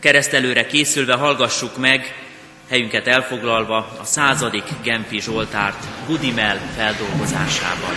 Keresztelőre készülve hallgassuk meg, helyünket elfoglalva a századik Gempi Zsoltárt Budimel feldolgozásában.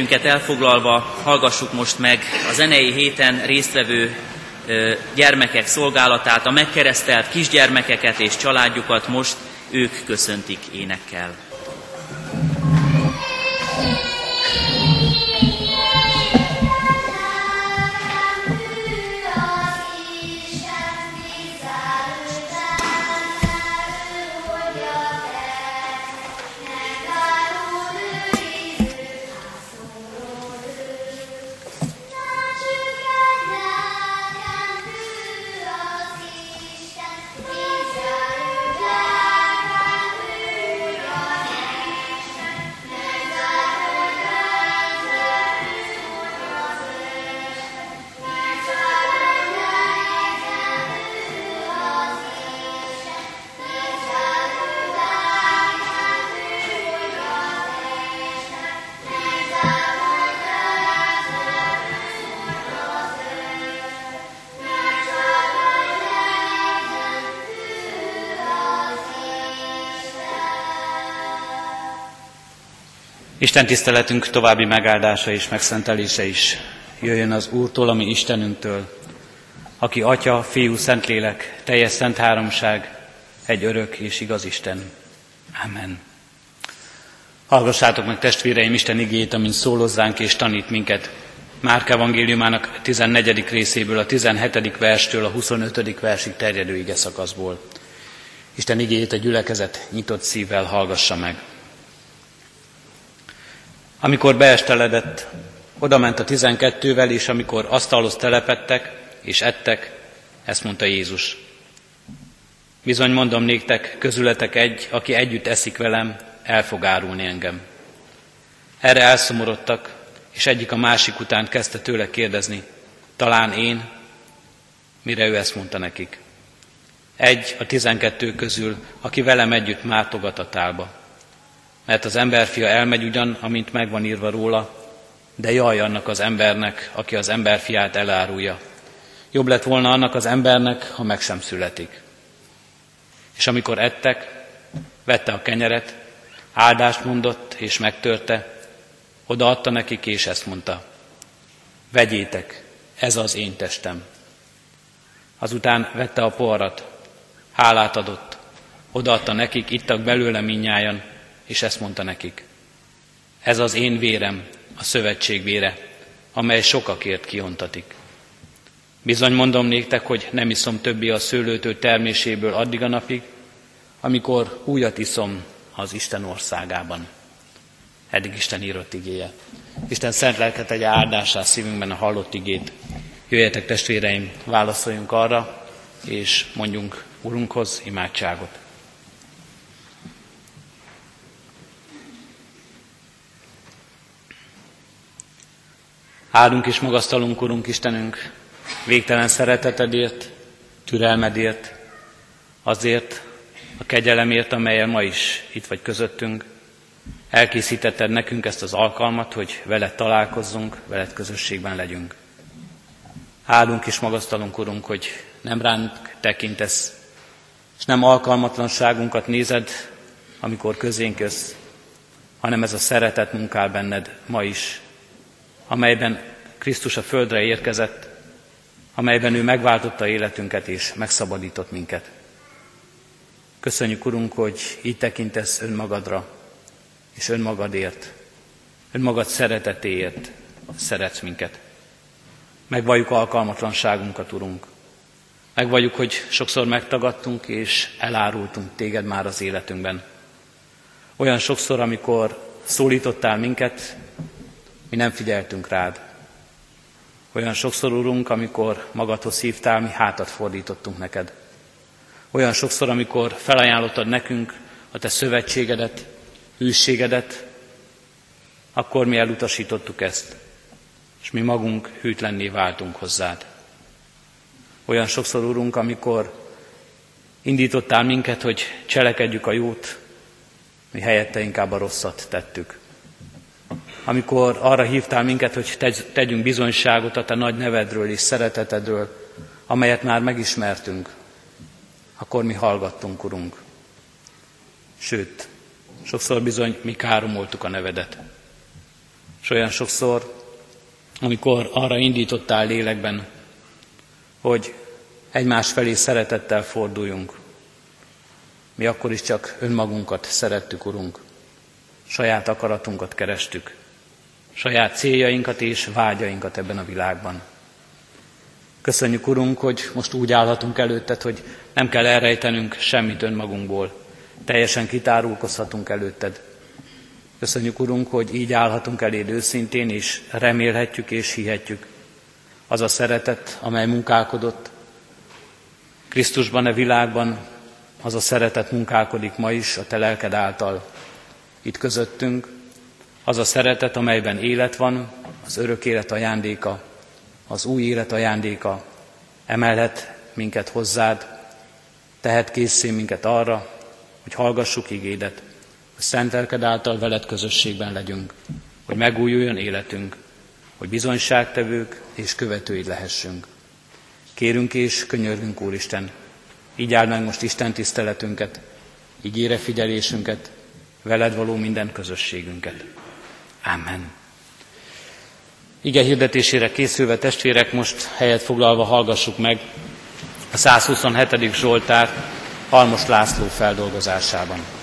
Helyünket elfoglalva hallgassuk most meg a zenei héten résztvevő gyermekek szolgálatát, a megkeresztelt kisgyermekeket és családjukat most ők köszöntik énekkel. Isten tiszteletünk további megáldása és megszentelése is jöjjön az Úrtól, ami Istenünktől, aki Atya, Fiú, Szentlélek, teljes szent háromság, egy örök és igaz Isten. Amen. Hallgassátok meg testvéreim Isten igét, amint szólozzánk és tanít minket. Márk evangéliumának 14. részéből, a 17. verstől a 25. versig terjedő ige szakaszból. Isten igét a gyülekezet nyitott szívvel hallgassa meg. Amikor beesteledett, Oda ment a tizenkettővel, és amikor asztalhoz telepettek, és ettek, ezt mondta Jézus. Bizony mondom néktek, közületek egy, aki együtt eszik velem, el fog árulni engem. Erre elszomorodtak, és egyik a másik után kezdte tőle kérdezni, talán én, mire ő ezt mondta nekik. Egy a tizenkettő közül, aki velem együtt mártogat a tálba. Mert az emberfia elmegy ugyan, amint megvan írva róla, de jaj annak az embernek, aki az emberfiát elárulja. Jobb lett volna annak az embernek, ha meg sem születik. És amikor ettek, vette a kenyeret, áldást mondott és megtörte, odaadta nekik, és ezt mondta. Vegyétek, ez az én testem. Azután vette a poharat, hálát adott, odaadta nekik, ittak belőle minnyájan, és ezt mondta nekik. Ez az én vérem, a szövetség vére, amely sokakért kiontatik. Bizony mondom néktek, hogy nem iszom többi a szőlőtő terméséből addig a napig, amikor újat iszom az Isten országában. Eddig Isten írott igéje. Isten szent lelket egy áldásá szívünkben a hallott igét. Jöjjetek testvéreim, válaszoljunk arra, és mondjunk Urunkhoz imádságot. Áldunk és magasztalunk, Urunk Istenünk, végtelen szeretetedért, türelmedért, azért a kegyelemért, amelyen ma is itt vagy közöttünk. Elkészítetted nekünk ezt az alkalmat, hogy veled találkozzunk, veled közösségben legyünk. Áldunk és magasztalunk, Urunk, hogy nem ránk tekintesz, és nem alkalmatlanságunkat nézed, amikor közénk jössz, hanem ez a szeretet munkál benned ma is, amelyben Krisztus a földre érkezett, amelyben ő megváltotta életünket és megszabadított minket. Köszönjük, Urunk, hogy így tekintesz önmagadra, és önmagadért, önmagad szeretetéért szeretsz minket. Megvalljuk alkalmatlanságunkat, Urunk. Megvalljuk, hogy sokszor megtagadtunk és elárultunk téged már az életünkben. Olyan sokszor, amikor szólítottál minket, mi nem figyeltünk rád. Olyan sokszor, Urunk, amikor magadhoz hívtál, mi hátat fordítottunk neked. Olyan sokszor, amikor felajánlottad nekünk a te szövetségedet, hűségedet, akkor mi elutasítottuk ezt, és mi magunk hűtlenné váltunk hozzád. Olyan sokszor, Urunk, amikor indítottál minket, hogy cselekedjük a jót, mi helyette inkább a rosszat tettük amikor arra hívtál minket, hogy tegyünk bizonyságot a te nagy nevedről és szeretetedről, amelyet már megismertünk, akkor mi hallgattunk, Urunk. Sőt, sokszor bizony mi káromoltuk a nevedet. És olyan sokszor, amikor arra indítottál lélekben, hogy egymás felé szeretettel forduljunk, mi akkor is csak önmagunkat szerettük, Urunk. Saját akaratunkat kerestük saját céljainkat és vágyainkat ebben a világban. Köszönjük, Urunk, hogy most úgy állhatunk előtted, hogy nem kell elrejtenünk semmit önmagunkból. Teljesen kitárulkozhatunk előtted. Köszönjük, Urunk, hogy így állhatunk eléd őszintén, és remélhetjük és hihetjük. Az a szeretet, amely munkálkodott Krisztusban, a világban, az a szeretet munkálkodik ma is a te lelked által itt közöttünk, az a szeretet, amelyben élet van, az örök élet ajándéka, az új élet ajándéka, emelhet minket hozzád, tehet készé minket arra, hogy hallgassuk igédet, hogy szent lelked által veled közösségben legyünk, hogy megújuljon életünk, hogy bizonyságtevők és követőid lehessünk. Kérünk és könyörgünk, Úristen, így áld meg most Isten tiszteletünket, ígére figyelésünket, veled való minden közösségünket. Amen. Ige hirdetésére készülve testvérek, most helyet foglalva hallgassuk meg a 127. Zsoltár Halmos László feldolgozásában.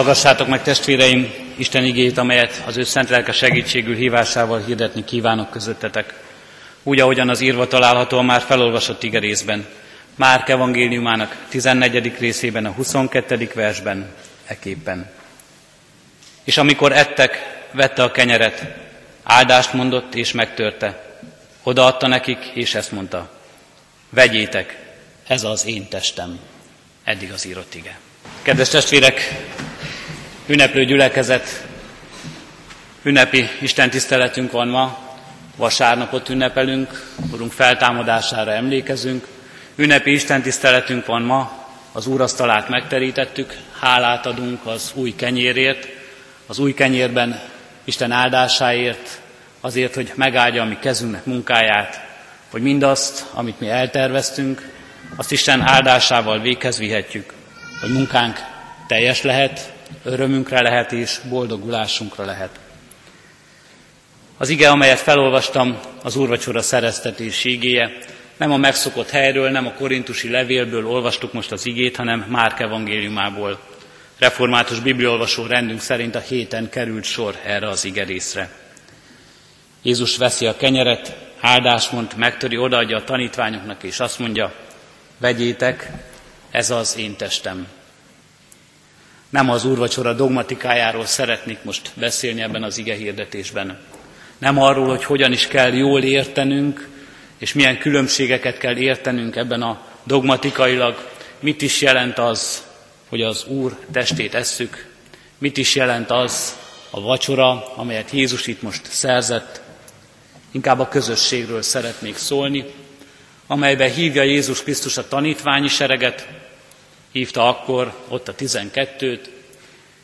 Hallgassátok meg testvéreim Isten igét, amelyet az ő szent lelke segítségül hívásával hirdetni kívánok közöttetek. Úgy, ahogyan az írva található a már felolvasott ige részben. Márk evangéliumának 14. részében, a 22. versben, eképpen. És amikor ettek, vette a kenyeret, áldást mondott és megtörte. Odaadta nekik, és ezt mondta. Vegyétek, ez az én testem. Eddig az írott ige. Kedves testvérek, ünneplő gyülekezet, ünnepi Isten tiszteletünk van ma, vasárnapot ünnepelünk, Urunk feltámadására emlékezünk, ünnepi Isten tiszteletünk van ma, az úrasztalát megterítettük, hálát adunk az új kenyérért, az új kenyérben Isten áldásáért, azért, hogy megáldja a mi kezünknek munkáját, hogy mindazt, amit mi elterveztünk, azt Isten áldásával véghez vihetjük, hogy munkánk teljes lehet, örömünkre lehet és boldogulásunkra lehet. Az ige, amelyet felolvastam, az úrvacsora szereztetés igéje, nem a megszokott helyről, nem a korintusi levélből olvastuk most az igét, hanem Márk evangéliumából. Református bibliolvasó rendünk szerint a héten került sor erre az ige részre. Jézus veszi a kenyeret, áldás mond, megtöri, odaadja a tanítványoknak, és azt mondja, vegyétek, ez az én testem. Nem az úrvacsora dogmatikájáról szeretnék most beszélni ebben az ige hirdetésben. Nem arról, hogy hogyan is kell jól értenünk, és milyen különbségeket kell értenünk ebben a dogmatikailag, mit is jelent az, hogy az Úr testét esszük, mit is jelent az a vacsora, amelyet Jézus itt most szerzett. Inkább a közösségről szeretnék szólni, amelybe hívja Jézus Krisztus a tanítványi sereget, hívta akkor ott a tizenkettőt,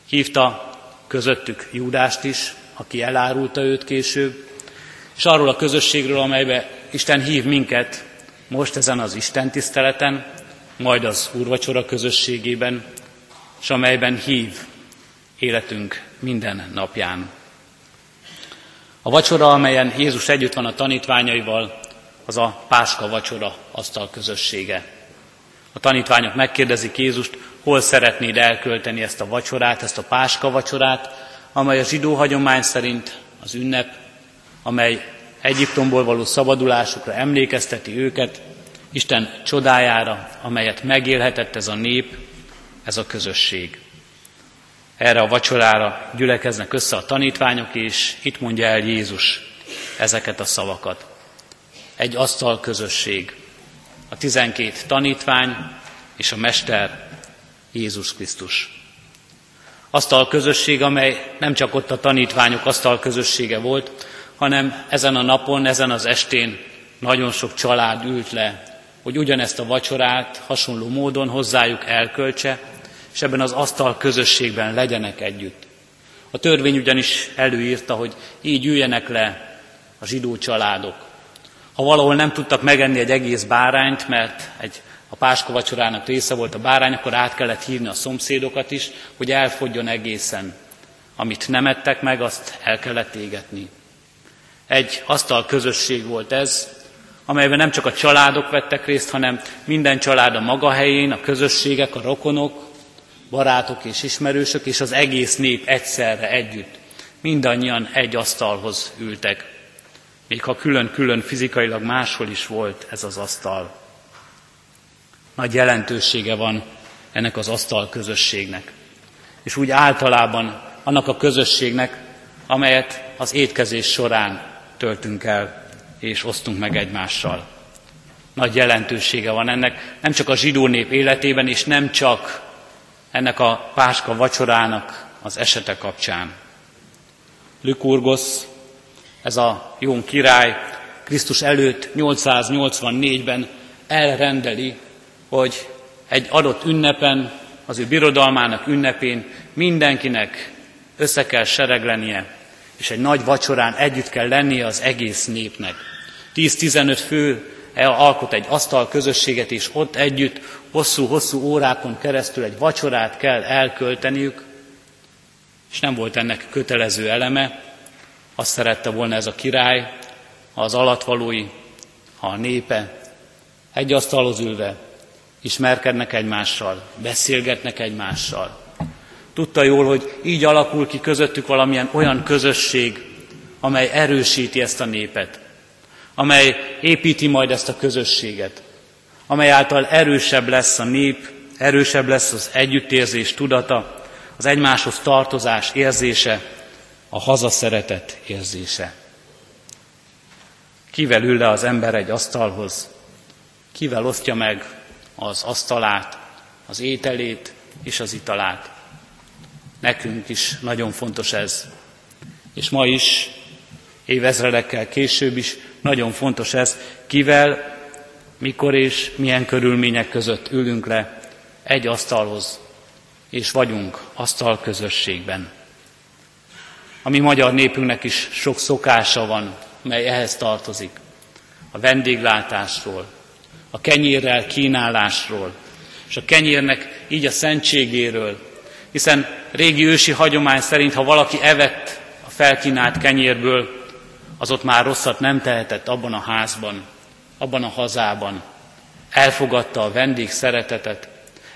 hívta közöttük Júdást is, aki elárulta őt később, és arról a közösségről, amelybe Isten hív minket most ezen az Isten tiszteleten, majd az úrvacsora közösségében, és amelyben hív életünk minden napján. A vacsora, amelyen Jézus együtt van a tanítványaival, az a Páska vacsora asztal közössége. A tanítványok megkérdezik Jézust, hol szeretnéd elkölteni ezt a vacsorát, ezt a Páska vacsorát, amely a zsidó hagyomány szerint az ünnep, amely Egyiptomból való szabadulásukra emlékezteti őket, Isten csodájára, amelyet megélhetett ez a nép, ez a közösség. Erre a vacsorára gyülekeznek össze a tanítványok, és itt mondja el Jézus ezeket a szavakat. Egy asztal közösség, a tizenkét tanítvány és a Mester Jézus Krisztus. Asztal közösség, amely nem csak ott a tanítványok asztal közössége volt, hanem ezen a napon, ezen az estén nagyon sok család ült le, hogy ugyanezt a vacsorát hasonló módon hozzájuk elköltse, és ebben az asztal közösségben legyenek együtt. A törvény ugyanis előírta, hogy így üljenek le a zsidó családok. Ha valahol nem tudtak megenni egy egész bárányt, mert egy a páska vacsorának része volt a bárány, akkor át kellett hívni a szomszédokat is, hogy elfogjon egészen. Amit nem ettek meg, azt el kellett égetni. Egy asztal közösség volt ez, amelyben nem csak a családok vettek részt, hanem minden család a maga helyén, a közösségek, a rokonok, barátok és ismerősök, és az egész nép egyszerre együtt. Mindannyian egy asztalhoz ültek, még ha külön-külön fizikailag máshol is volt ez az asztal. Nagy jelentősége van ennek az asztal közösségnek. És úgy általában annak a közösségnek, amelyet az étkezés során töltünk el és osztunk meg egymással. Nagy jelentősége van ennek, nem csak a zsidó nép életében, és nem csak ennek a páska vacsorának az esete kapcsán. Lykurgos, ez a Jón király, Krisztus előtt 884-ben elrendeli, hogy egy adott ünnepen, az ő birodalmának ünnepén mindenkinek össze kell sereglenie, és egy nagy vacsorán együtt kell lennie az egész népnek. 10-15 fő alkot egy asztal közösséget, és ott együtt hosszú-hosszú órákon keresztül egy vacsorát kell elkölteniük, és nem volt ennek kötelező eleme. Azt szerette volna ez a király, ha az alatvalói, ha a népe egy asztalhoz ülve ismerkednek egymással, beszélgetnek egymással. Tudta jól, hogy így alakul ki közöttük valamilyen olyan közösség, amely erősíti ezt a népet, amely építi majd ezt a közösséget, amely által erősebb lesz a nép, erősebb lesz az együttérzés tudata, az egymáshoz tartozás érzése, a hazaszeretet érzése. Kivel ül le az ember egy asztalhoz? Kivel osztja meg az asztalát, az ételét és az italát? Nekünk is nagyon fontos ez. És ma is, évezredekkel később is nagyon fontos ez, kivel, mikor és milyen körülmények között ülünk le egy asztalhoz, és vagyunk asztal közösségben. A mi magyar népünknek is sok szokása van, mely ehhez tartozik. A vendéglátásról, a kenyérrel kínálásról, és a kenyérnek így a szentségéről, hiszen régi ősi hagyomány szerint, ha valaki evett a felkínált kenyérből, az ott már rosszat nem tehetett abban a házban, abban a hazában. Elfogadta a vendég szeretetet,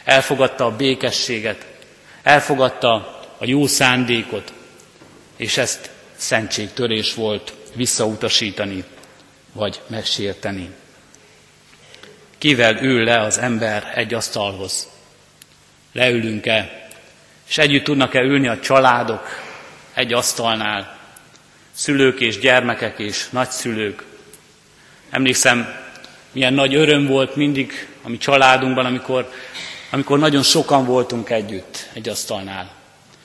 elfogadta a békességet, elfogadta a jó szándékot, és ezt szentségtörés volt visszautasítani, vagy megsérteni. Kivel ül le az ember egy asztalhoz? Leülünk-e, és együtt tudnak-e ülni a családok egy asztalnál, szülők és gyermekek és nagyszülők. Emlékszem, milyen nagy öröm volt mindig a mi családunkban, amikor, amikor nagyon sokan voltunk együtt egy asztalnál.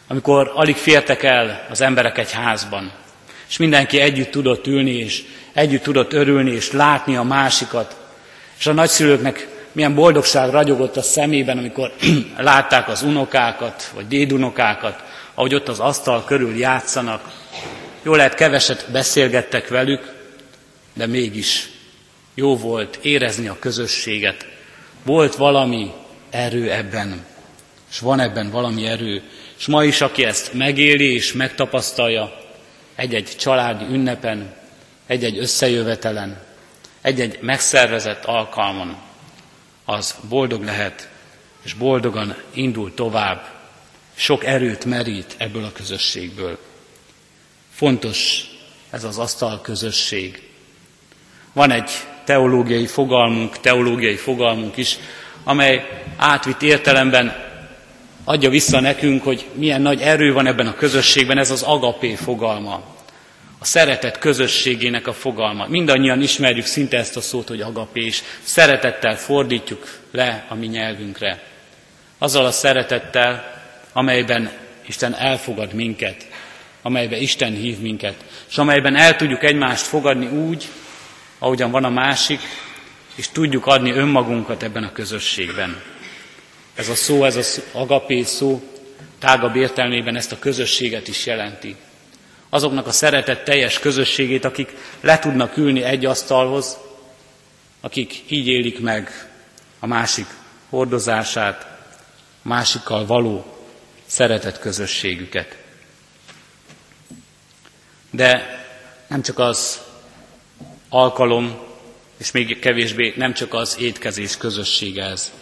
Amikor alig fértek el az emberek egy házban, és mindenki együtt tudott ülni, és együtt tudott örülni, és látni a másikat. És a nagyszülőknek milyen boldogság ragyogott a szemében, amikor látták az unokákat, vagy dédunokákat, ahogy ott az asztal körül játszanak. Jó lehet, keveset beszélgettek velük, de mégis jó volt érezni a közösséget. Volt valami erő ebben, és van ebben valami erő. És ma is, aki ezt megéli és megtapasztalja, egy-egy családi ünnepen, egy-egy összejövetelen, egy-egy megszervezett alkalmon, az boldog lehet, és boldogan indul tovább, sok erőt merít ebből a közösségből. Fontos ez az asztal közösség. Van egy teológiai fogalmunk, teológiai fogalmunk is, amely átvitt értelemben adja vissza nekünk, hogy milyen nagy erő van ebben a közösségben, ez az agapé fogalma. A szeretet közösségének a fogalma. Mindannyian ismerjük szinte ezt a szót, hogy agapé, és szeretettel fordítjuk le a mi nyelvünkre. Azzal a szeretettel, amelyben Isten elfogad minket, amelyben Isten hív minket, és amelyben el tudjuk egymást fogadni úgy, ahogyan van a másik, és tudjuk adni önmagunkat ebben a közösségben. Ez a szó, ez az agapé szó tágabb értelmében ezt a közösséget is jelenti. Azoknak a szeretet teljes közösségét, akik le tudnak ülni egy asztalhoz, akik így élik meg a másik hordozását, másikkal való szeretet közösségüket. De nem csak az alkalom, és még kevésbé nem csak az étkezés közössége ez.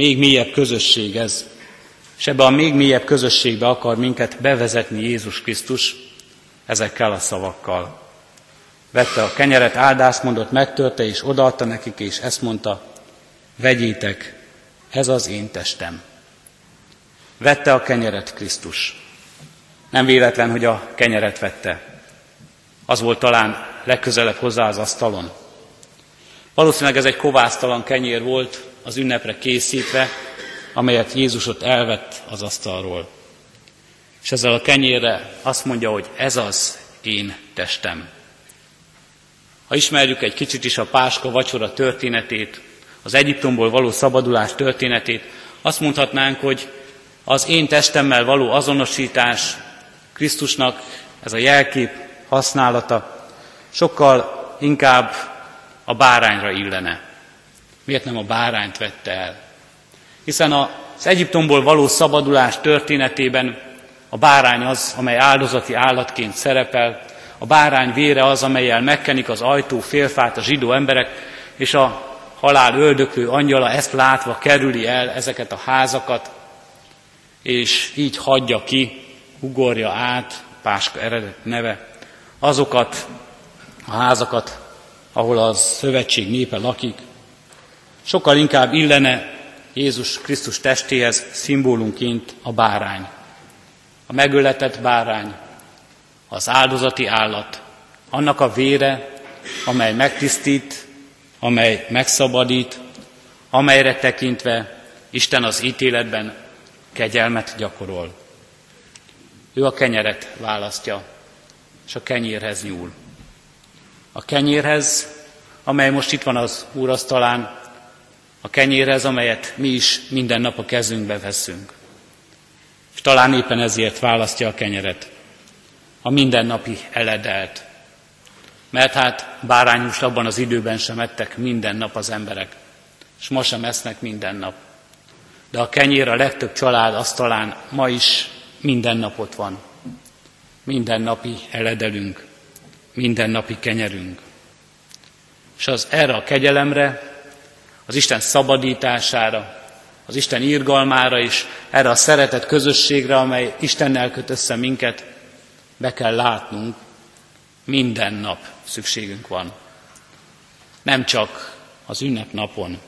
Még mélyebb közösség ez. És ebbe a még mélyebb közösségbe akar minket bevezetni Jézus Krisztus ezekkel a szavakkal. Vette a kenyeret, áldást mondott, megtörte és odaadta nekik, és ezt mondta, vegyétek, ez az én testem. Vette a kenyeret Krisztus. Nem véletlen, hogy a kenyeret vette. Az volt talán legközelebb hozzá az asztalon. Valószínűleg ez egy kovásztalan kenyér volt, az ünnepre készítve, amelyet Jézus ott elvett az asztalról. És ezzel a kenyérre azt mondja, hogy ez az én testem. Ha ismerjük egy kicsit is a Páska vacsora történetét, az Egyiptomból való szabadulás történetét, azt mondhatnánk, hogy az én testemmel való azonosítás Krisztusnak ez a jelkép használata sokkal inkább a bárányra illene. Miért nem a bárányt vette el? Hiszen az Egyiptomból való szabadulás történetében a bárány az, amely áldozati állatként szerepel, a bárány vére az, amelyel megkenik az ajtó félfát a zsidó emberek, és a halál öldöklő angyala ezt látva kerüli el ezeket a házakat, és így hagyja ki, ugorja át, Páska eredet neve, azokat a házakat, ahol az szövetség népe lakik. Sokkal inkább illene Jézus Krisztus testéhez szimbólumként a bárány. A megöletett bárány, az áldozati állat, annak a vére, amely megtisztít, amely megszabadít, amelyre tekintve Isten az ítéletben kegyelmet gyakorol. Ő a kenyeret választja, és a kenyérhez nyúl. A kenyérhez, amely most itt van az úrasztalán, a kenyérhez, amelyet mi is minden nap a kezünkbe veszünk. És talán éppen ezért választja a kenyeret, a mindennapi eledelt. Mert hát bárányust abban az időben sem ettek minden nap az emberek, és ma sem esznek minden nap. De a kenyér a legtöbb család asztalán ma is minden nap ott van. Mindennapi eledelünk, mindennapi kenyerünk. És az erre a kegyelemre, az Isten szabadítására, az Isten írgalmára is, erre a szeretet közösségre, amely Istennel köt össze minket, be kell látnunk, minden nap szükségünk van. Nem csak az ünnepnapon.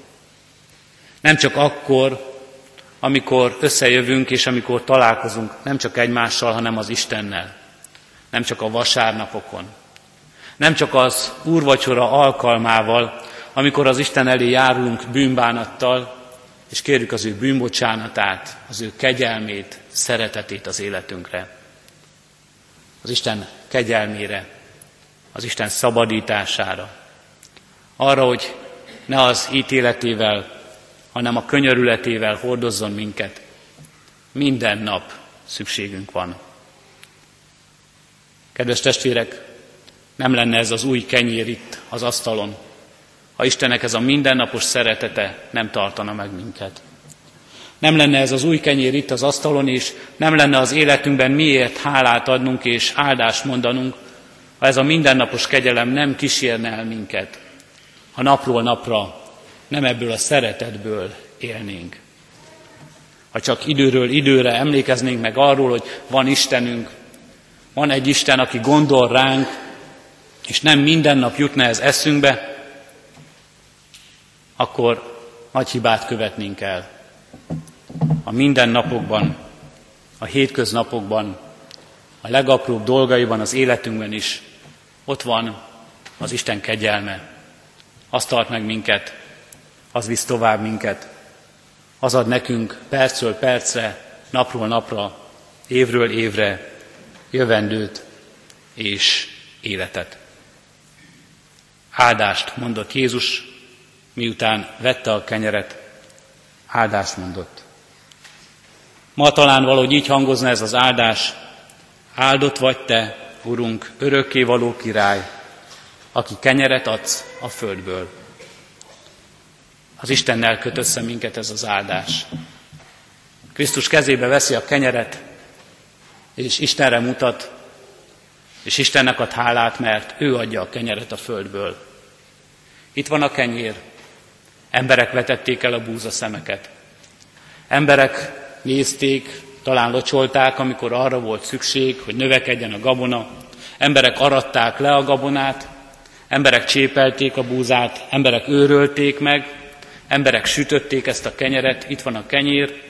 Nem csak akkor, amikor összejövünk és amikor találkozunk, nem csak egymással, hanem az Istennel. Nem csak a vasárnapokon. Nem csak az úrvacsora alkalmával, amikor az Isten elé járulunk bűnbánattal, és kérjük az ő bűnbocsánatát, az ő kegyelmét, szeretetét az életünkre. Az Isten kegyelmére, az Isten szabadítására. Arra, hogy ne az ítéletével, hanem a könyörületével hordozzon minket. Minden nap szükségünk van. Kedves testvérek, nem lenne ez az új kenyér itt az asztalon, ha Istennek ez a mindennapos szeretete nem tartana meg minket. Nem lenne ez az új kenyér itt az asztalon, és nem lenne az életünkben miért hálát adnunk és áldást mondanunk, ha ez a mindennapos kegyelem nem kísérne el minket, ha napról napra nem ebből a szeretetből élnénk. Ha csak időről időre emlékeznénk meg arról, hogy van Istenünk, van egy Isten, aki gondol ránk, és nem minden nap jutna ez eszünkbe, akkor nagy hibát követnénk el. A mindennapokban, a hétköznapokban, a legapróbb dolgaiban, az életünkben is ott van az Isten kegyelme. Azt tart meg minket, az visz tovább minket, az ad nekünk percről percre, napról napra, évről évre jövendőt és életet. Áldást mondott Jézus, miután vette a kenyeret, áldást mondott. Ma talán valahogy így hangozna ez az áldás, áldott vagy te, Urunk, való király, aki kenyeret adsz a földből. Az Istennel köt össze minket ez az áldás. Krisztus kezébe veszi a kenyeret, és Istenre mutat, és Istennek ad hálát, mert ő adja a kenyeret a földből. Itt van a kenyér. Emberek vetették el a búza szemeket. Emberek nézték, talán locsolták, amikor arra volt szükség, hogy növekedjen a gabona. Emberek aratták le a gabonát, emberek csépelték a búzát, emberek őrölték meg, Emberek sütötték ezt a kenyeret, itt van a kenyér,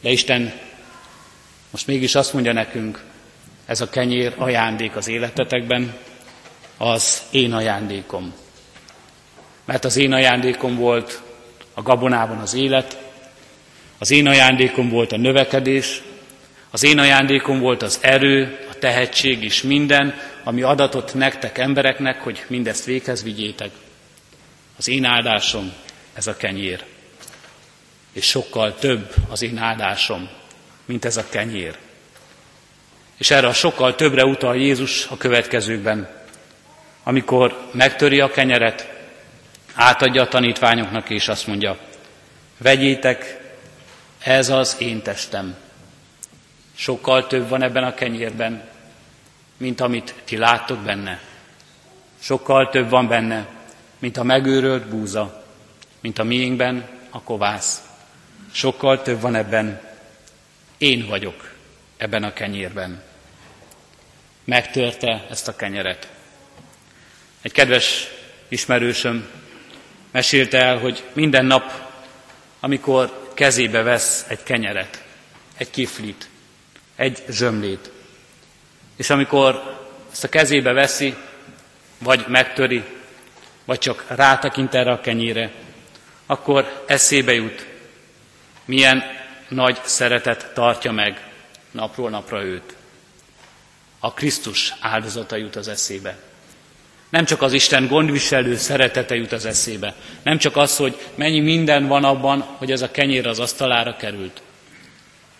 de Isten most mégis azt mondja nekünk, ez a kenyér ajándék az életetekben, az én ajándékom. Mert az én ajándékom volt a gabonában az élet, az én ajándékom volt a növekedés, az én ajándékom volt az erő, a tehetség és minden, ami adatott nektek embereknek, hogy mindezt véghez vigyétek. Az én áldásom ez a kenyér. És sokkal több az én áldásom, mint ez a kenyér. És erre a sokkal többre utal Jézus a következőkben, amikor megtöri a kenyeret, átadja a tanítványoknak, és azt mondja, vegyétek, ez az én testem. Sokkal több van ebben a kenyérben, mint amit ti láttok benne. Sokkal több van benne, mint a megőrölt búza, mint a miénkben a kovász. Sokkal több van ebben, én vagyok ebben a kenyérben. Megtörte ezt a kenyeret. Egy kedves ismerősöm mesélte el, hogy minden nap, amikor kezébe vesz egy kenyeret, egy kiflit, egy zsömlét, és amikor ezt a kezébe veszi, vagy megtöri, vagy csak rátekint erre a kenyére, akkor eszébe jut, milyen nagy szeretet tartja meg napról napra őt. A Krisztus áldozata jut az eszébe. Nem csak az Isten gondviselő szeretete jut az eszébe. Nem csak az, hogy mennyi minden van abban, hogy ez a kenyér az asztalára került,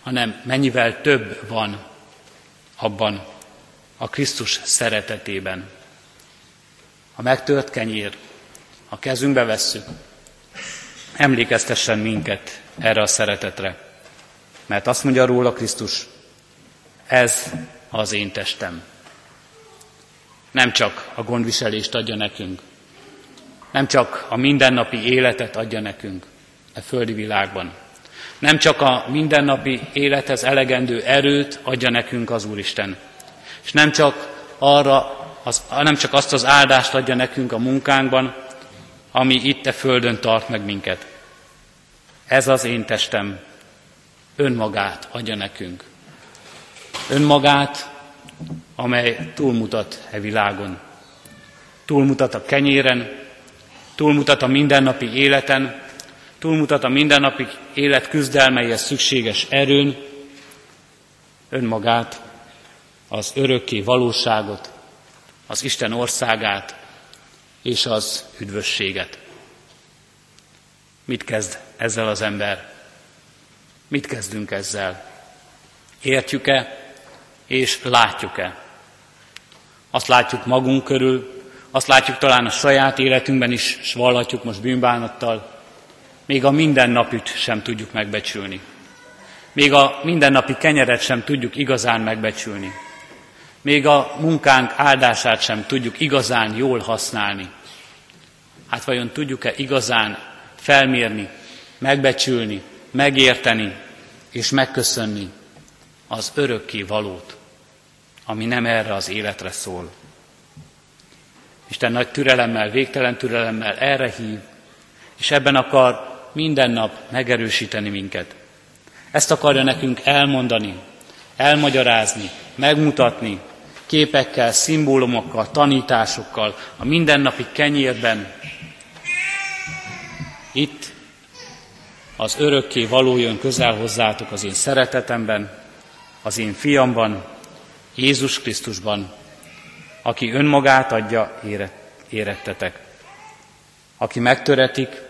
hanem mennyivel több van abban a Krisztus szeretetében. A megtört kenyér, a kezünkbe vesszük, emlékeztessen minket erre a szeretetre. Mert azt mondja róla Krisztus, ez az én testem. Nem csak a gondviselést adja nekünk, nem csak a mindennapi életet adja nekünk a földi világban, nem csak a mindennapi élethez elegendő erőt adja nekünk az Úristen, és nem csak, arra, az, nem csak azt az áldást adja nekünk a munkánkban, ami itt a földön tart meg minket. Ez az én testem önmagát adja nekünk. Önmagát, amely túlmutat e világon. Túlmutat a kenyéren, túlmutat a mindennapi életen, túlmutat a mindennapi élet küzdelmeihez szükséges erőn, önmagát, az örökké valóságot, az Isten országát és az üdvösséget. Mit kezd ezzel az ember? Mit kezdünk ezzel? Értjük-e és látjuk-e? Azt látjuk magunk körül, azt látjuk talán a saját életünkben is, és vallhatjuk most bűnbánattal, még a mindennapit sem tudjuk megbecsülni. Még a mindennapi kenyeret sem tudjuk igazán megbecsülni. Még a munkánk áldását sem tudjuk igazán jól használni. Hát vajon tudjuk-e igazán felmérni, megbecsülni, megérteni és megköszönni az örökké valót, ami nem erre az életre szól. Isten nagy türelemmel, végtelen türelemmel erre hív, és ebben akar minden nap megerősíteni minket. Ezt akarja nekünk elmondani, elmagyarázni, megmutatni, képekkel, szimbólumokkal, tanításokkal, a mindennapi kenyérben. Itt az örökké való jön közel hozzátok az én szeretetemben, az én fiamban, Jézus Krisztusban, aki önmagát adja érettetek, aki megtöretik,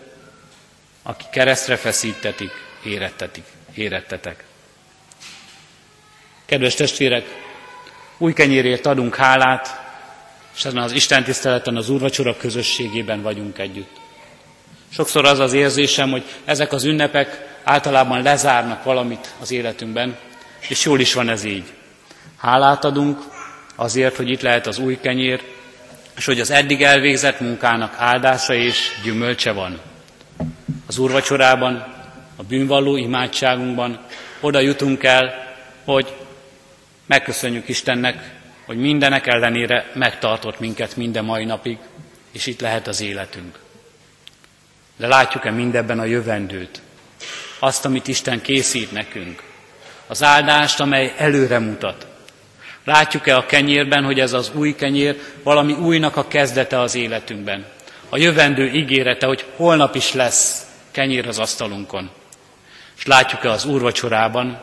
aki keresztre feszítetik, érettetik, érettetek. Kedves testvérek, új kenyérért adunk hálát, és ezen az Isten tiszteleten az Úrvacsora közösségében vagyunk együtt. Sokszor az az érzésem, hogy ezek az ünnepek általában lezárnak valamit az életünkben, és jól is van ez így. Hálát adunk azért, hogy itt lehet az új kenyér, és hogy az eddig elvégzett munkának áldása és gyümölcse van. Az úrvacsorában, a bűnvalló imádságunkban oda jutunk el, hogy megköszönjük Istennek, hogy mindenek ellenére megtartott minket minden mai napig, és itt lehet az életünk. De látjuk-e mindebben a jövendőt? Azt, amit Isten készít nekünk? Az áldást, amely előre mutat. Látjuk-e a kenyérben, hogy ez az új kenyér valami újnak a kezdete az életünkben? A jövendő ígérete, hogy holnap is lesz kenyér az asztalunkon. És látjuk-e az úrvacsorában,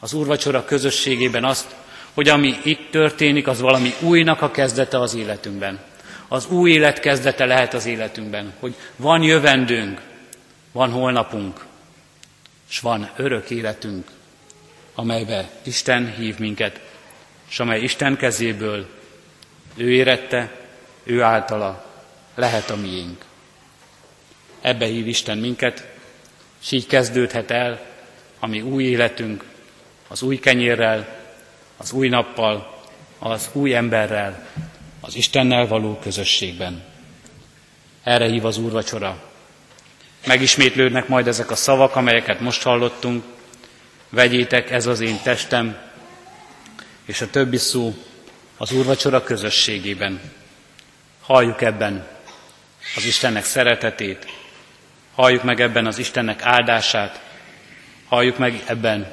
az úrvacsora közösségében azt, hogy ami itt történik, az valami újnak a kezdete az életünkben az új élet kezdete lehet az életünkben, hogy van jövendőnk, van holnapunk, és van örök életünk, amelybe Isten hív minket, és amely Isten kezéből ő érette, ő általa lehet a miénk. Ebbe hív Isten minket, és így kezdődhet el a mi új életünk, az új kenyérrel, az új nappal, az új emberrel, az Istennel való közösségben. Erre hív az úrvacsora. Megismétlődnek majd ezek a szavak, amelyeket most hallottunk, vegyétek, ez az én testem, és a többi szó az úrvacsora közösségében. Halljuk ebben az Istennek szeretetét, halljuk meg ebben az Istennek áldását, halljuk meg ebben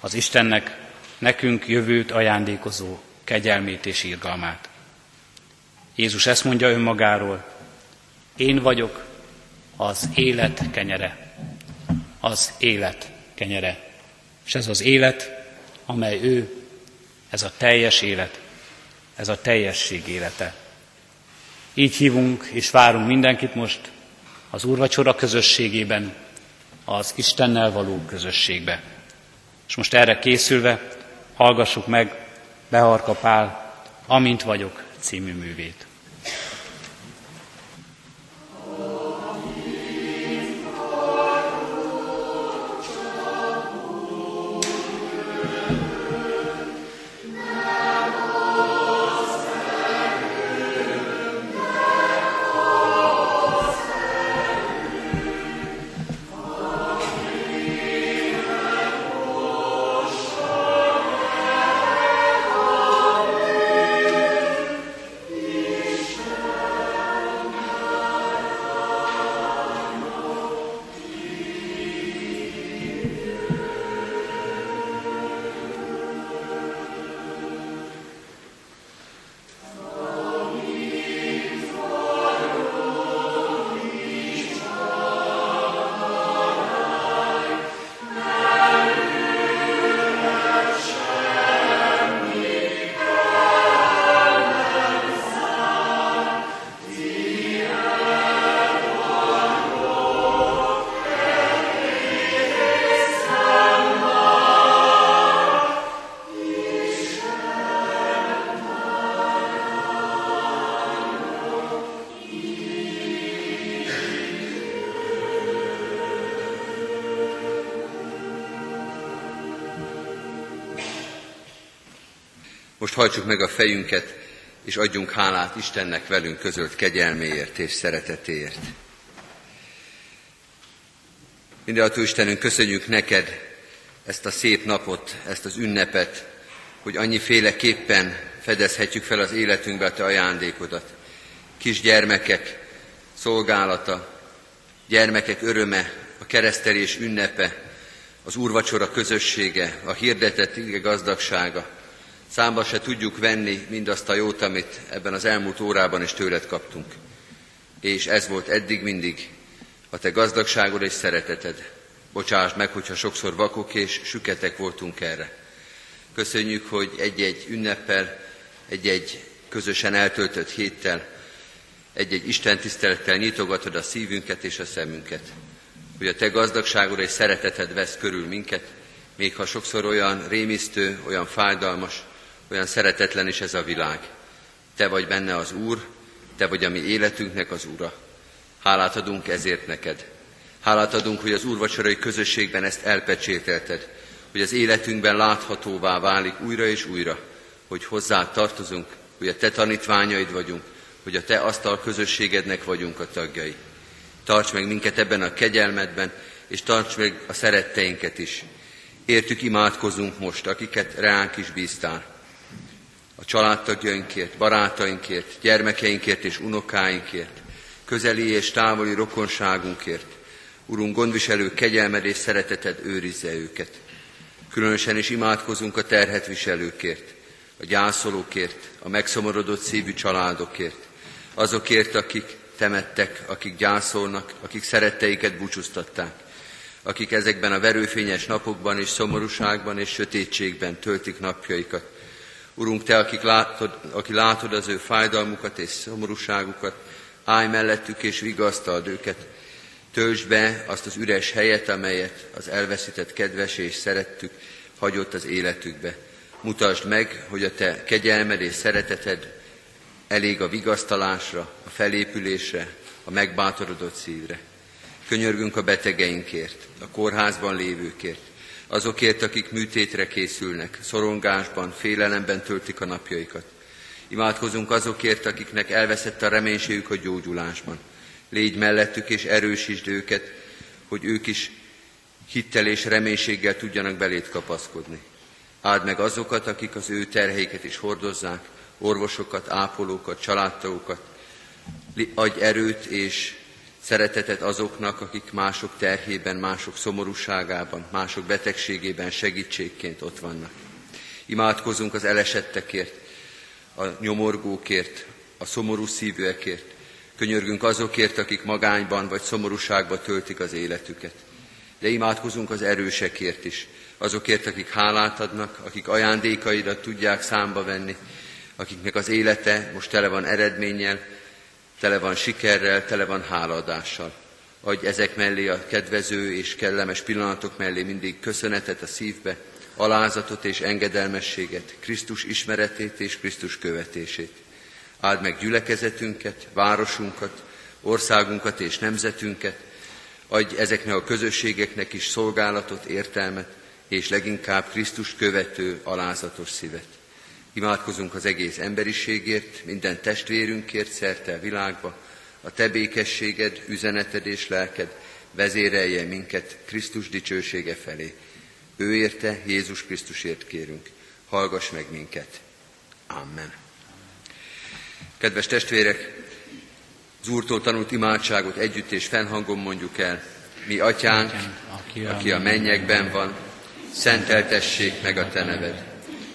az Istennek nekünk jövőt ajándékozó kegyelmét és írgalmát. Jézus ezt mondja önmagáról, én vagyok az élet kenyere. Az élet kenyere. És ez az élet, amely ő, ez a teljes élet, ez a teljesség élete. Így hívunk és várunk mindenkit most az úrvacsora közösségében, az Istennel való közösségbe. És most erre készülve hallgassuk meg Beharka Pál, Amint vagyok című művét. Most hajtsuk meg a fejünket, és adjunk hálát Istennek velünk közölt kegyelméért és szeretetéért. Mindenható Istenünk, köszönjük neked ezt a szép napot, ezt az ünnepet, hogy annyiféleképpen fedezhetjük fel az életünkbe a te ajándékodat. Kisgyermekek szolgálata, gyermekek öröme, a keresztelés ünnepe, az úrvacsora közössége, a hirdetett ige gazdagsága, Számba se tudjuk venni mindazt a jót, amit ebben az elmúlt órában is tőled kaptunk. És ez volt eddig mindig a te gazdagságod és szereteted. Bocsásd meg, hogyha sokszor vakok és süketek voltunk erre. Köszönjük, hogy egy-egy ünneppel, egy-egy közösen eltöltött héttel, egy-egy Isten tisztelettel nyitogatod a szívünket és a szemünket. Hogy a te gazdagságod és szereteted vesz körül minket, még ha sokszor olyan rémisztő, olyan fájdalmas, olyan szeretetlen is ez a világ. Te vagy benne az Úr, Te vagy a mi életünknek az Ura. Hálát adunk ezért neked. Hálát adunk, hogy az úrvacsorai közösségben ezt elpecsételted, hogy az életünkben láthatóvá válik újra és újra, hogy hozzá tartozunk, hogy a Te tanítványaid vagyunk, hogy a Te asztal közösségednek vagyunk a tagjai. Tarts meg minket ebben a kegyelmedben, és tarts meg a szeretteinket is. Értük imádkozunk most, akiket reánk is bíztál családtagjainkért, barátainkért, gyermekeinkért és unokáinkért, közeli és távoli rokonságunkért. Urunk, gondviselő kegyelmed és szereteted őrizze őket. Különösen is imádkozunk a terhet viselőkért, a gyászolókért, a megszomorodott szívű családokért, azokért, akik temettek, akik gyászolnak, akik szeretteiket búcsúztatták, akik ezekben a verőfényes napokban és szomorúságban és sötétségben töltik napjaikat, Urunk, Te, akik látod, aki látod az ő fájdalmukat és szomorúságukat, állj mellettük és vigasztald őket. Töltsd be azt az üres helyet, amelyet az elveszített kedves és szerettük hagyott az életükbe. Mutasd meg, hogy a Te kegyelmed és szereteted elég a vigasztalásra, a felépülésre, a megbátorodott szívre. Könyörgünk a betegeinkért, a kórházban lévőkért, azokért, akik műtétre készülnek, szorongásban, félelemben töltik a napjaikat. Imádkozunk azokért, akiknek elveszett a reménységük a gyógyulásban. Légy mellettük és erősítsd őket, hogy ők is hittel és reménységgel tudjanak belét kapaszkodni. Áld meg azokat, akik az ő terheiket is hordozzák, orvosokat, ápolókat, családtagokat. Adj erőt és szeretetet azoknak, akik mások terhében, mások szomorúságában, mások betegségében segítségként ott vannak. Imádkozunk az elesettekért, a nyomorgókért, a szomorú szívűekért. Könyörgünk azokért, akik magányban vagy szomorúságban töltik az életüket. De imádkozunk az erősekért is, azokért, akik hálát adnak, akik ajándékaidat tudják számba venni, akiknek az élete most tele van eredménnyel, tele van sikerrel, tele van hálaadással. Adj ezek mellé a kedvező és kellemes pillanatok mellé mindig köszönetet a szívbe, alázatot és engedelmességet, Krisztus ismeretét és Krisztus követését. Áld meg gyülekezetünket, városunkat, országunkat és nemzetünket, adj ezeknek a közösségeknek is szolgálatot, értelmet, és leginkább Krisztus követő, alázatos szívet. Imádkozunk az egész emberiségért, minden testvérünkért szerte a világba, a te békességed, üzeneted és lelked vezérelje minket Krisztus dicsősége felé. Ő érte, Jézus Krisztusért kérünk. Hallgass meg minket. Amen. Kedves testvérek, az Úrtól tanult imádságot együtt és fennhangon mondjuk el. Mi atyánk, aki a mennyekben van, szenteltessék meg a te neved.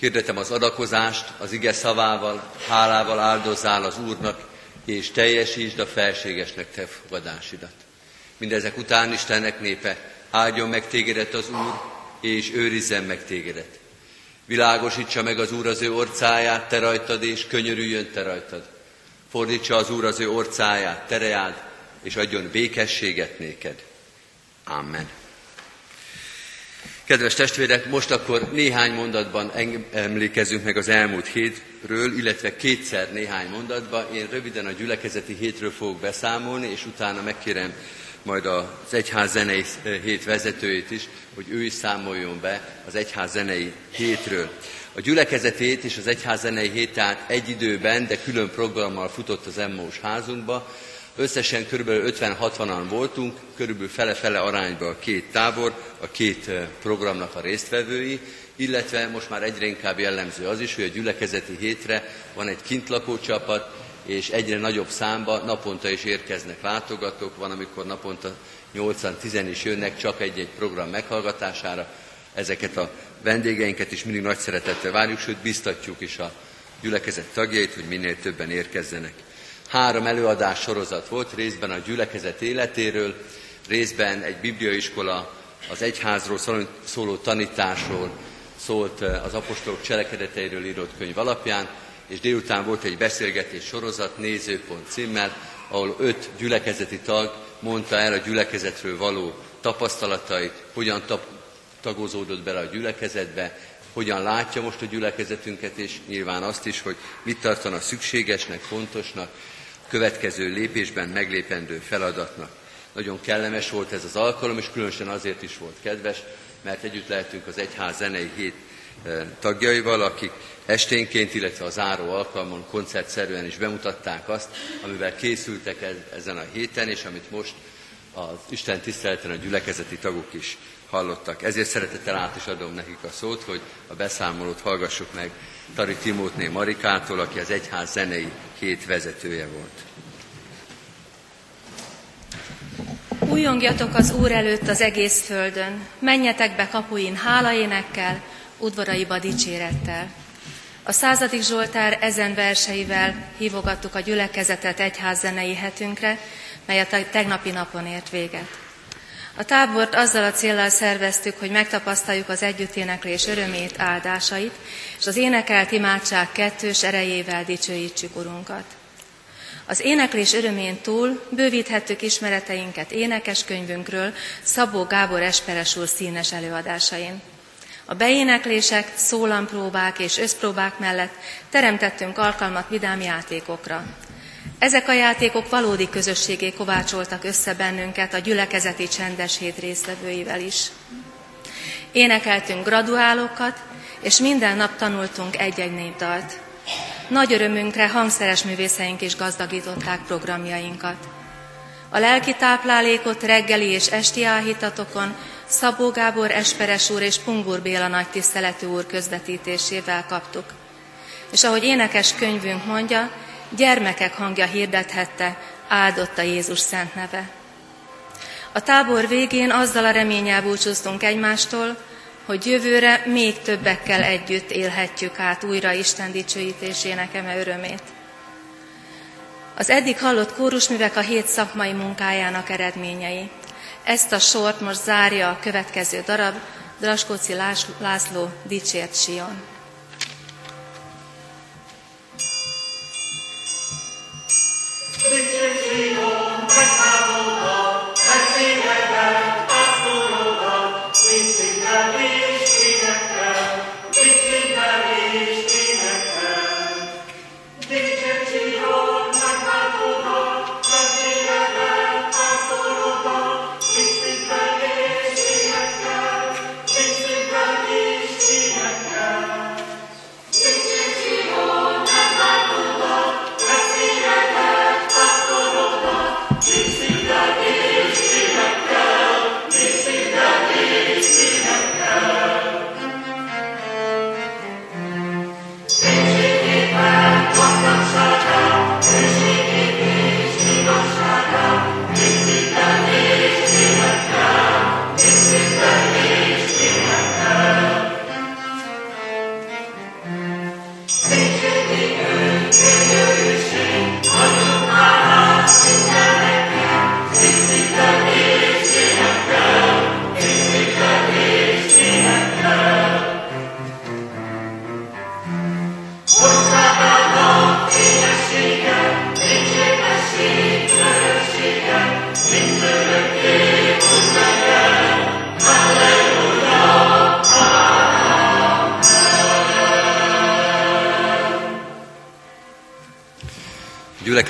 Hirdetem az adakozást, az ige szavával, hálával áldozzál az Úrnak, és teljesítsd a felségesnek te fogadásidat. Mindezek után Istennek népe, áldjon meg tégedet az Úr, és őrizzen meg tégedet. Világosítsa meg az Úr az ő orcáját, te rajtad, és könyörüljön te rajtad. Fordítsa az Úr az ő orcáját, tereád, és adjon békességet néked. Amen. Kedves testvérek, most akkor néhány mondatban emlékezünk meg az elmúlt hétről, illetve kétszer néhány mondatban. Én röviden a gyülekezeti hétről fogok beszámolni, és utána megkérem majd az egyház zenei hét vezetőjét is, hogy ő is számoljon be az egyház zenei hétről. A gyülekezeti hét és az egyház zenei hét tehát egy időben, de külön programmal futott az Emmós házunkba, Összesen kb. 50-60-an voltunk, körülbelül fele-fele arányban a két tábor, a két eh, programnak a résztvevői, illetve most már egyre inkább jellemző az is, hogy a gyülekezeti hétre van egy kintlakó csapat, és egyre nagyobb számba naponta is érkeznek látogatók, van, amikor naponta 8-10 is jönnek csak egy-egy program meghallgatására. Ezeket a vendégeinket is mindig nagy szeretettel várjuk, sőt biztatjuk is a gyülekezet tagjait, hogy minél többen érkezzenek. Három előadás sorozat volt, részben a gyülekezet életéről, részben egy bibliaiskola az egyházról szóló tanításról szólt eh, az apostolok cselekedeteiről írott könyv alapján, és délután volt egy beszélgetés sorozat nézőpont címmel, ahol öt gyülekezeti tag mondta el a gyülekezetről való tapasztalatait, hogyan tap- tagozódott bele a gyülekezetbe, hogyan látja most a gyülekezetünket, és nyilván azt is, hogy mit tartana szükségesnek, fontosnak, következő lépésben meglépendő feladatnak. Nagyon kellemes volt ez az alkalom, és különösen azért is volt kedves, mert együtt lehetünk az Egyház zenei hét eh, tagjaival, akik esténként, illetve a záró alkalmon koncertszerűen is bemutatták azt, amivel készültek ezen a héten, és amit most az Isten tiszteleten a gyülekezeti tagok is hallottak. Ezért szeretettel át is adom nekik a szót, hogy a beszámolót hallgassuk meg Tari Timótné Marikától, aki az egyház zenei hét vezetője volt. Újongjatok az Úr előtt az egész földön, menjetek be kapuin hálaénekkel, udvaraiba dicsérettel. A századik Zsoltár ezen verseivel hívogattuk a gyülekezetet egyházzenei hetünkre, mely a tegnapi napon ért véget. A tábort azzal a célral szerveztük, hogy megtapasztaljuk az együtténeklés örömét, áldásait, és az énekelt imádság kettős erejével dicsőítsük Urunkat. Az éneklés örömén túl bővíthettük ismereteinket énekeskönyvünkről Szabó Gábor Esperes úr színes előadásain. A beéneklések, szólampróbák és összpróbák mellett teremtettünk alkalmat vidám játékokra. Ezek a játékok valódi közösségé kovácsoltak össze bennünket a gyülekezeti csendes hét résztvevőivel is. Énekeltünk graduálókat, és minden nap tanultunk egy-egy népdalt. Nagy örömünkre hangszeres művészeink is gazdagították programjainkat. A lelki táplálékot reggeli és esti áhítatokon Szabó Gábor Esperes úr és Pungur Béla nagy tiszteletű úr közvetítésével kaptuk. És ahogy énekes könyvünk mondja, gyermekek hangja hirdethette, áldott a Jézus szent neve. A tábor végén azzal a reménnyel búcsúztunk egymástól, hogy jövőre még többekkel együtt élhetjük át újra Isten dicsőítésének eme örömét. Az eddig hallott kórusművek a hét szakmai munkájának eredményei. Ezt a sort most zárja a következő darab, Draskóci László Dicsért Sion. Dicsért Sion, meghámolva, megszéledben, passzolódva,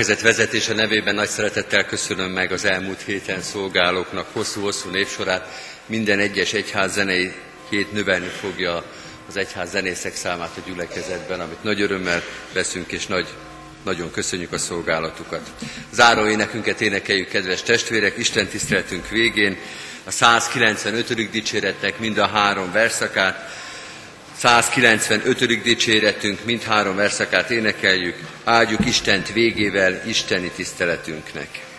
gyülekezet vezetése nevében nagy szeretettel köszönöm meg az elmúlt héten szolgálóknak hosszú-hosszú névsorát. Minden egyes egyház zenei hét növelni fogja az egyház zenészek számát a gyülekezetben, amit nagy örömmel veszünk, és nagy, nagyon köszönjük a szolgálatukat. Záró énekünket énekeljük, kedves testvérek, Isten tiszteletünk végén a 195. dicséretnek mind a három verszakát, 195. dicséretünk mindhárom verszakát énekeljük, áldjuk Istent végével Isteni tiszteletünknek.